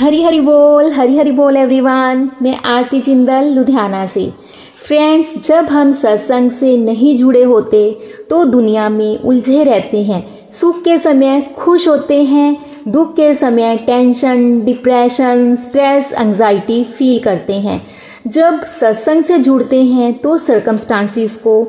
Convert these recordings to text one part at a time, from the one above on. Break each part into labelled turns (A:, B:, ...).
A: हरी हरी बोल हरी हरी बोल एवरीवन मैं आरती जिंदल, लुधियाना से। फ्रेंड्स जब हम सत्संग से नहीं जुड़े होते तो दुनिया में उलझे रहते हैं। सुख के समय खुश होते हैं, दुख के समय tension depression stress anxiety feel करते हैं। जब सत्संग से जुड़ते हैं तो सरकमस्टांसिस को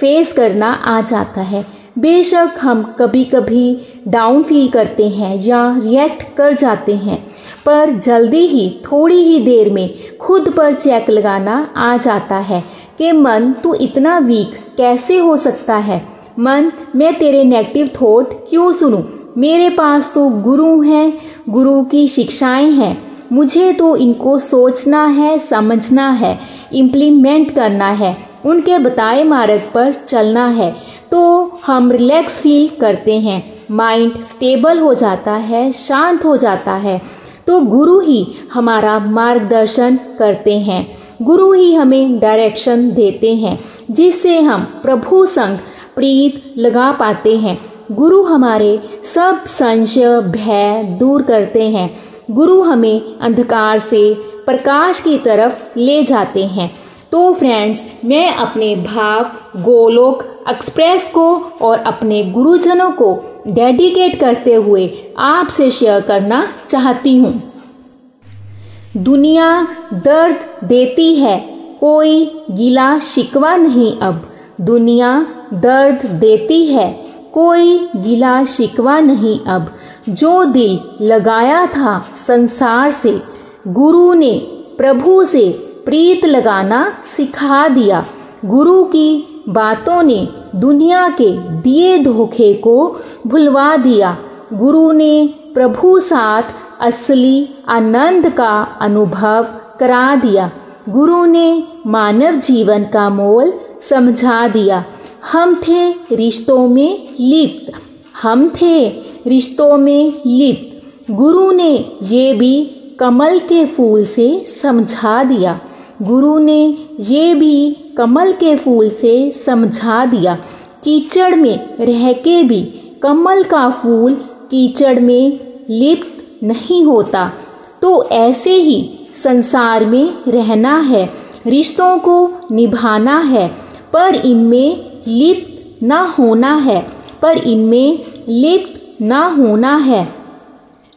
A: फेस करना आ जाता है। बेशक हम कभी कभी डाउन फील करते हैं या रिएक्ट कर जाते हैं। पर जल्दी ही, थोड़ी ही देर में खुद पर चेक लगाना आ जाता है कि मन, तू इतना वीक कैसे हो सकता है? मन, मैं तेरे नेगेटिव थॉट क्यों सुनूं? मेरे पास तो गुरु हैं, गुरु की शिक्षाएँ हैं। मुझे तो इनको सोचना है, समझना है इम्प्लीमेंट करना है। उनके बताए मार्ग पर चलना है। तो हम रिलैक्स फील करते हैं। माइंड स्टेबल हो जाता है, शांत हो जाता है। तो गुरु ही हमारा मार्गदर्शन करते हैं। गुरु ही हमें डायरेक्शन देते हैं, जिससे हम प्रभु संग प्रीत लगा पाते हैं। गुरु हमारे सब संशय, भय दूर करते हैं। गुरु हमें अंधकार से प्रकाश की तरफ़ ले जाते हैं। तो फ्रेंड्स मैं अपने भाव, गोलोक एक्सप्रेस को और अपने गुरुजनों को डेडिकेट करते हुए आपसे शेयर करना चाहती हूँ। दुनिया दर्द देती है, कोई गीला शिकवा नहीं अब। दुनिया दर्द देती है, कोई गीला शिकवा नहीं अब। जो दिल लगाया था संसार से, गुरु ने प्रभु से प्रीत लगाना सिखा दिया। गुरु की बातों ने दुनिया के दिए धोखे को भुलवा दिया। गुरु ने प्रभु साथ असली आनंद का अनुभव करा दिया। गुरु ने मानव जीवन का मोल समझा दिया। हम थे रिश्तों में लिप्त। हम थे रिश्तों में लिप्त। गुरु ने ये भी कमल के फूल से समझा दिया। गुरु ने ये भी कमल के फूल से समझा दिया, कीचड़ में रह के भी कमल का फूल कीचड़ में लिप्त नहीं होता। तो ऐसे ही संसार में रहना है, रिश्तों को निभाना है, पर इनमें लिप्त न होना है, पर इनमें लिप्त न होना है।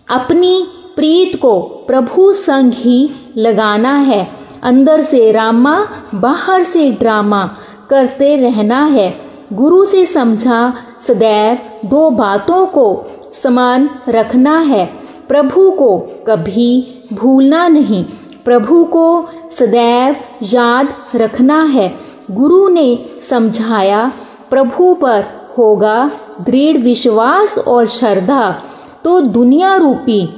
A: अपनी प्रीत को प्रभु संग ही लगाना है। अंदर से रामा, बाहर से ड्रामा करते रहना है। गुरु से समझा, सदैव दो बातों को समान रखना है। प्रभु को कभी भूलना नहीं। प्रभु को सदैव याद रखना है। गुरु ने समझाया, प्रभु पर होगा दृढ़ विश्वास और श्रद्धा। तो दुनिया रूपी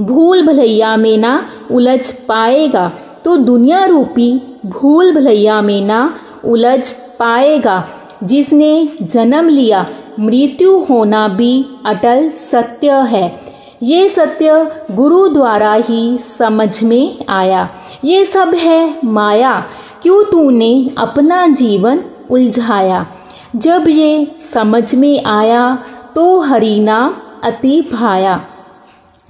A: भूल भलैया में ना उलझ पाएगा। तो दुनिया रूपी भूल भलैया में ना उलझ पाएगा, जिसने जन्म लिया, मृत्यु होना भी अटल सत्य है। ये सत्य गुरु द्वारा ही समझ में आया। ये सब है माया, क्यों तूने अपना जीवन उलझाया? जब ये समझ में आया तो हरीना अति भाया।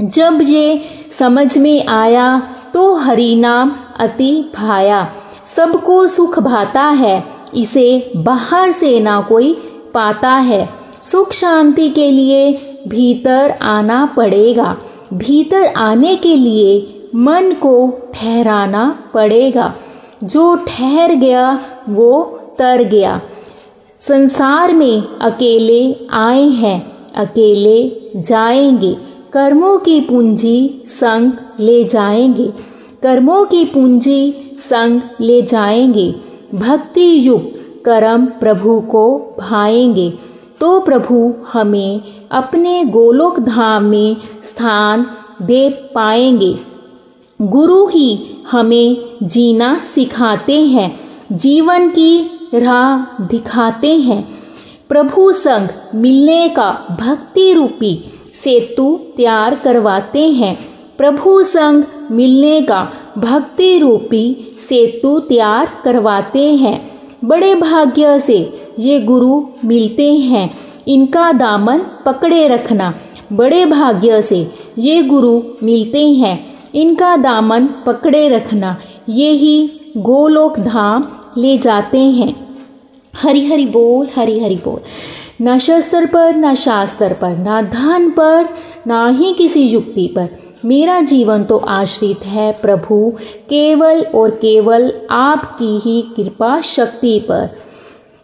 A: जब ये समझ में आया तो हरि नाम अति भाया। सबको सुख भाता है, इसे बाहर से ना कोई पाता है। सुख शांति के लिए भीतर आना पड़ेगा। भीतर आने के लिए मन को ठहराना पड़ेगा। जो ठहर गया, वो तर गया। संसार में अकेले आए हैं, अकेले जाएँगे। कर्मों की पूंजी संग ले जाएँगे। कर्मों की पूंजी संग ले जाएँगे। भक्ति युक्त कर्म प्रभु को भाएँगे। तो प्रभु हमें अपने गोलोक धाम में स्थान दे पाएँगे। गुरु ही हमें जीना सिखाते हैं, जीवन की राह दिखाते हैं। प्रभु संग मिलने का भक्ति रूपी सेतु तैयार करवाते हैं। प्रभु संग मिलने का भक्ति रूपी सेतु तैयार करवाते हैं। बड़े भाग्य से ये गुरु मिलते हैं। इनका दामन पकड़े रखना। बड़े भाग्य से ये गुरु मिलते हैं। इनका दामन पकड़े रखना। ये ही गोलोक धाम ले जाते हैं। हरि हरि बोल हरि हरि बोल। ना शस्त्र पर, ना शास्त्र पर, ना धन पर, ना ही किसी युक्ति पर। मेरा जीवन तो आश्रित है प्रभु, केवल और केवल आपकी ही कृपा शक्ति पर।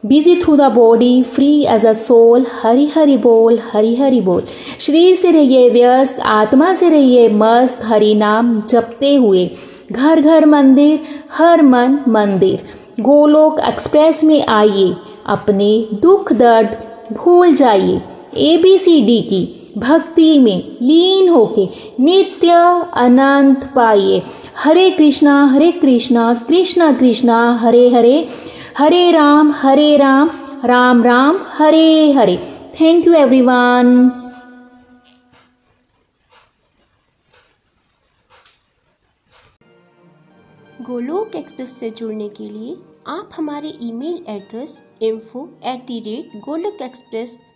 A: Busy through the body free as a soul Hari Hari बोल हरी हरि बोल। शरीर से रहिए व्यस्त, आत्मा से रहिए मस्त, हरि नाम जपते हुए। घर घर मंदिर, हर मन मंदिर। गोलोक एक्सप्रेस में आइए, अपने दुख दर्द भूल जाइए। ए बी सी डी की भक्ति में लीन होके नित्य अनंत पाइए। Hare Krishna Hare Krishna Krishna Krishna, Hare Hare Hare Ram Hare Ram Ram Ram, Hare Hare. Thank you everyone
B: Golok express से जुड़ने के लिए आप हमारे email address info at the rate Golok express